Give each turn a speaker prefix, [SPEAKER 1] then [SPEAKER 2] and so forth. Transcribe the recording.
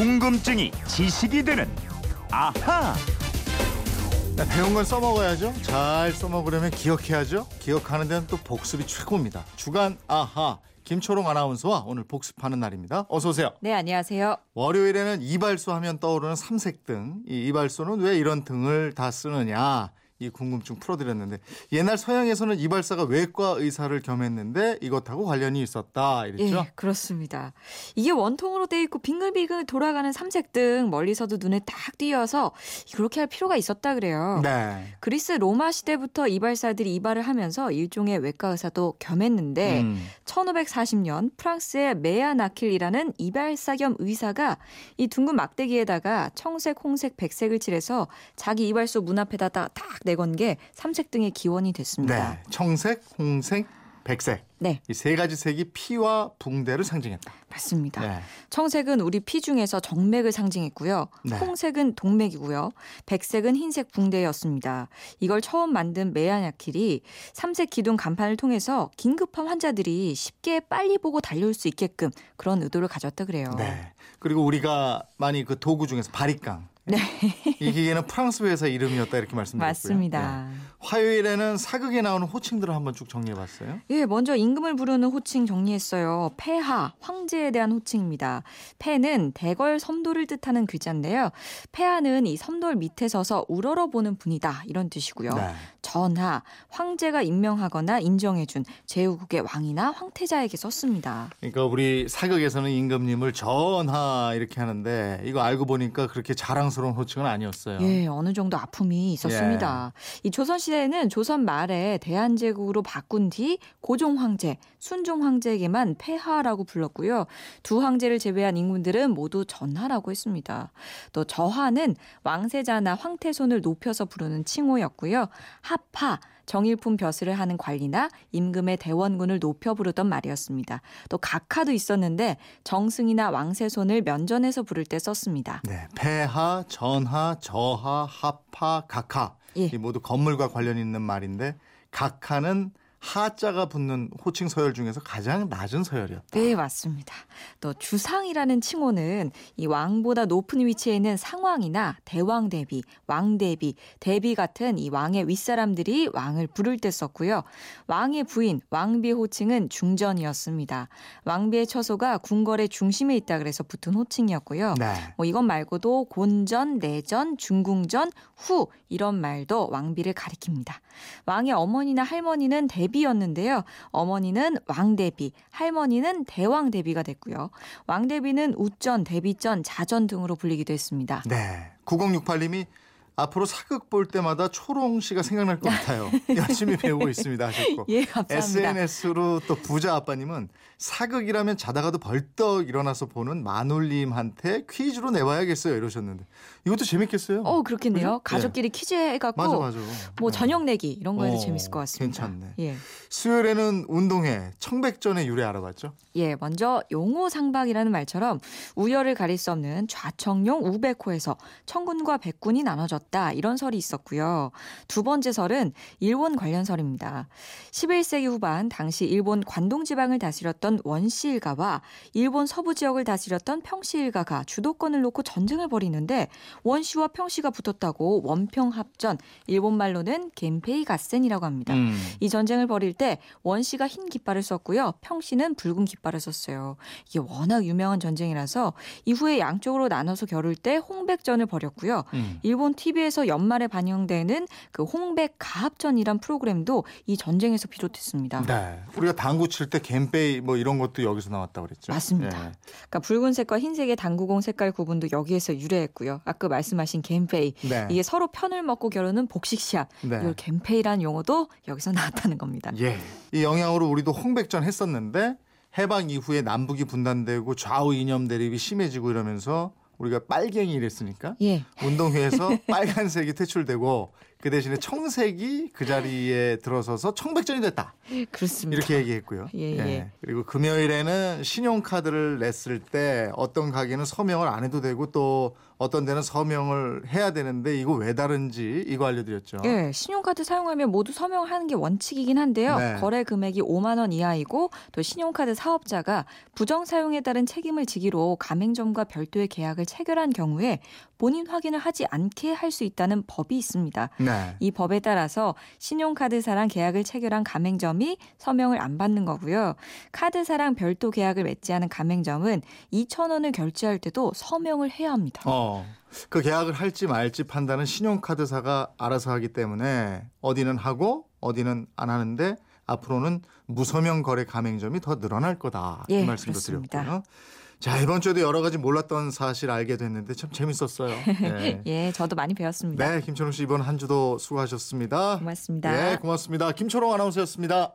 [SPEAKER 1] 궁금증이 지식이 되는 아하.
[SPEAKER 2] 네, 배운 건 써먹어야죠. 잘 써먹으려면 기억해야죠. 기억하는 데는 또 복습이 최고입니다. 주간 아하 김초롱 아나운서와 오늘 복습하는 날입니다. 어서 오세요.
[SPEAKER 3] 네, 안녕하세요.
[SPEAKER 2] 월요일에는 이발소 하면 떠오르는 삼색 등. 이 이발소는 왜 이런 등을 다 쓰느냐? 이 궁금증 풀어드렸는데 옛날 서양에서는 이발사가 외과 의사를 겸했는데 이것하고 관련이 있었다 이랬죠.
[SPEAKER 3] 예, 그렇습니다. 이게 원통으로 돼 있고 빙글빙글 돌아가는 삼색 등 멀리서도 눈에 딱 띄어서 그렇게 할 필요가 있었다 그래요.
[SPEAKER 2] 네.
[SPEAKER 3] 그리스 로마 시대부터 이발사들이 이발을 하면서 일종의 외과 의사도 겸했는데
[SPEAKER 2] 음.
[SPEAKER 3] 1540년 프랑스의 메아 나킬이라는 이발사 겸 의사가 이 둥근 막대기에다가 청색, 홍색, 백색을 칠해서 자기 이발소 문 앞에다 딱 내건 게 삼색 등의 기원이 됐습니다.
[SPEAKER 2] 네. 청색, 홍색, 백색.
[SPEAKER 3] 네,
[SPEAKER 2] 이 세 가지 색이 피와 붕대를 상징했다.
[SPEAKER 3] 맞습니다.
[SPEAKER 2] 네.
[SPEAKER 3] 청색은 우리 피 중에서 정맥을 상징했고요.
[SPEAKER 2] 네.
[SPEAKER 3] 홍색은 동맥이고요. 백색은 흰색 붕대였습니다. 이걸 처음 만든 메아냐킬이 삼색 기둥 간판을 통해서 긴급한 환자들이 쉽게 빨리 보고 달려올 수 있게끔 그런 의도를 가졌다 그래요.
[SPEAKER 2] 네. 그리고 우리가 많이 그 도구 중에서 바리깡.
[SPEAKER 3] 네.
[SPEAKER 2] 이 기계는 프랑스 회사 이름이었다 이렇게 말씀드렸고요.
[SPEAKER 3] 맞습니다.
[SPEAKER 2] 네. 화요일에는 사극에 나오는 호칭들을 한번 쭉 정리해봤어요.
[SPEAKER 3] 예, 먼저 임금을 부르는 호칭 정리했어요. 폐하, 황제에 대한 호칭입니다. 폐는 대궐 섬돌을 뜻하는 글자인데요. 폐하는 이 섬돌 밑에 서서 우러러보는 분이다 이런 뜻이고요.
[SPEAKER 2] 네.
[SPEAKER 3] 전하, 황제가 임명하거나 인정해준 제후국의 왕이나 황태자에게 썼습니다.
[SPEAKER 2] 그러니까 우리 사극에서는 임금님을 전하 이렇게 하는데 이거 알고 보니까 그렇게 자랑스러운 호칭은 아니었어요.
[SPEAKER 3] 예, 어느 정도 아픔이 있었습니다. 이 조선 시대에는 조선 말에 대한제국으로 바꾼 뒤 고종 황제, 순종 황제에게만 폐하라고 불렀고요. 두 황제를 제외한 임금들은 모두 전하라고 했습니다. 또 저하는 왕세자나 황태손을 높여서 부르는 칭호였고요. 합 하, 정일품 벼슬을 하는 관리나 임금의 대원군을 높여 부르던 말이었습니다. 또 각하도 있었는데 정승이나 왕세손을 면전에서 부를 때 썼습니다.
[SPEAKER 2] 네, 폐하, 전하, 저하, 합하, 각하
[SPEAKER 3] 예.
[SPEAKER 2] 이 모두 건물과 관련 있는 말인데 각하는 하자가 붙는 호칭 서열 중에서 가장 낮은 서열이었다.
[SPEAKER 3] 네, 맞습니다. 또 주상이라는 칭호는 이 왕보다 높은 위치에 있는 상왕이나 대왕 대비, 왕 대비, 대비 같은 이 왕의 윗사람들이 왕을 부를 때 썼고요. 왕의 부인, 왕비의 호칭은 중전이었습니다. 왕비의 처소가 궁궐의 중심에 있다 그래서 붙은 호칭이었고요.
[SPEAKER 2] 네.
[SPEAKER 3] 뭐 이것 말고도 곤전, 내전, 중궁전, 후 이런 말도 왕비를 가리킵니다. 왕의 어머니나 할머니는 대비 였는데요. 어머니는 왕대비, 할머니는 대왕대비가 됐고요. 왕대비는 우전, 대비전, 자전 등으로 불리기도 했습니다.
[SPEAKER 2] 네. 9068님이 앞으로 사극 볼 때마다 초롱 씨가 생각날 것 같아요. 열심히 배우고 있습니다 하셨고.
[SPEAKER 3] 예.
[SPEAKER 2] SNS로 또 부자 아빠님은 사극이라면 자다가도 벌떡 일어나서 보는 마눌님한테 퀴즈로 내봐야겠어요 이러셨는데 이것도 재밌겠어요.
[SPEAKER 3] 어, 그렇겠네요.
[SPEAKER 2] 그죠?
[SPEAKER 3] 가족끼리 퀴즈 해갖고
[SPEAKER 2] 맞아 맞아.
[SPEAKER 3] 뭐
[SPEAKER 2] 네.
[SPEAKER 3] 저녁 내기 이런 거 해도
[SPEAKER 2] 어,
[SPEAKER 3] 재밌을 것 같습니다.
[SPEAKER 2] 괜찮네.
[SPEAKER 3] 예.
[SPEAKER 2] 수요일에는 운동회 청백전의 유래 알아봤죠?
[SPEAKER 3] 예, 먼저 용호상박이라는 말처럼 우열을 가릴 수 없는 좌청룡 우백호에서 청군과 백군이 나눠졌 다 이런 설이 있었고요. 두 번째 설은 일본 관련 설입니다. 11세기 후반 당시 일본 관동 지방을 다스렸던 원시일가와 일본 서부 지역을 다스렸던 평시일가가 주도권을 놓고 전쟁을 벌이는데 원시와 평시가 붙었다고 원평합전, 일본 말로는 겐페이 가센이라고 합니다.
[SPEAKER 2] 음.
[SPEAKER 3] 이 전쟁을 벌일 때 원씨가 흰 깃발을 썼고요. 평씨는 붉은 깃발을 썼어요. 이게 워낙 유명한 전쟁이라서 이후에 양쪽으로 나눠서 겨룰 때 홍백전을 벌였고요.
[SPEAKER 2] 음.
[SPEAKER 3] 일본 TV 에서 연말에 반영되는 그 홍백 가합전이란 프로그램도 이 전쟁에서 비롯했습니다.
[SPEAKER 2] 네. 우리가 당구 칠때 gem페이 뭐 이런 것도 여기서 나왔다고 그랬죠?
[SPEAKER 3] 맞습니다.
[SPEAKER 2] 예.
[SPEAKER 3] 그러니까 붉은색과 흰색의 당구공 색깔 구분도 여기에서 유래했고요. 아까 말씀하신 겐페이.
[SPEAKER 2] 네.
[SPEAKER 3] 이게 서로 편을 먹고 겨루는 복식 시합.
[SPEAKER 2] 네.
[SPEAKER 3] 이 겐페이라는 용어도 여기서 나왔다는 겁니다.
[SPEAKER 2] 예. 이 영향으로 우리도 홍백전 했었는데 해방 이후에 남북이 분단되고 좌우 이념 대립이 심해지고 이러면서 우리가 빨갱이 이랬으니까
[SPEAKER 3] 예.
[SPEAKER 2] 운동회에서 빨간색이 퇴출되고 그 대신에 청색이 그 자리에 들어서서 청백전이 됐다.
[SPEAKER 3] 그렇습니다.
[SPEAKER 2] 이렇게 얘기했고요.
[SPEAKER 3] 예, 예.
[SPEAKER 2] 그리고 금요일에는 신용카드를 냈을 때 어떤 가게는 서명을 안 해도 되고 또 어떤 데는 서명을 해야 되는데 이거 왜 다른지 이거 알려드렸죠.
[SPEAKER 3] 예, 신용카드 사용하면 모두 서명을 하는 게 원칙이긴 한데요.
[SPEAKER 2] 네.
[SPEAKER 3] 거래 금액이 5만 원 이하이고 또 신용카드 사업자가 부정 사용에 따른 책임을 지기로 가맹점과 별도의 계약을 체결한 경우에 본인 확인을 하지 않게 할 수 있다는 법이 있습니다.
[SPEAKER 2] 네.
[SPEAKER 3] 이 법에 따라서 신용카드사랑 계약을 체결한 가맹점이 서명을 안 받는 거고요. 카드사랑 별도 계약을 맺지 않은 가맹점은 2천 원을 결제할 때도 서명을 해야 합니다.
[SPEAKER 2] 어. 그 계약을 할지 말지 판단은 신용카드사가 알아서 하기 때문에 어디는 하고 어디는 안 하는데 앞으로는 무서명 거래 가맹점이 더 늘어날 거다. 이
[SPEAKER 3] 예,
[SPEAKER 2] 말씀도
[SPEAKER 3] 그렇습니다.
[SPEAKER 2] 드렸고요. 자, 이번 주에도 여러 가지 몰랐던 사실 알게 됐는데 참 재밌었어요. 네.
[SPEAKER 3] 예, 저도 많이 배웠습니다.
[SPEAKER 2] 네, 김철웅 씨 이번 한 주도 수고하셨습니다.
[SPEAKER 3] 고맙습니다.
[SPEAKER 2] 예, 고맙습니다. 김철웅 아나운서였습니다.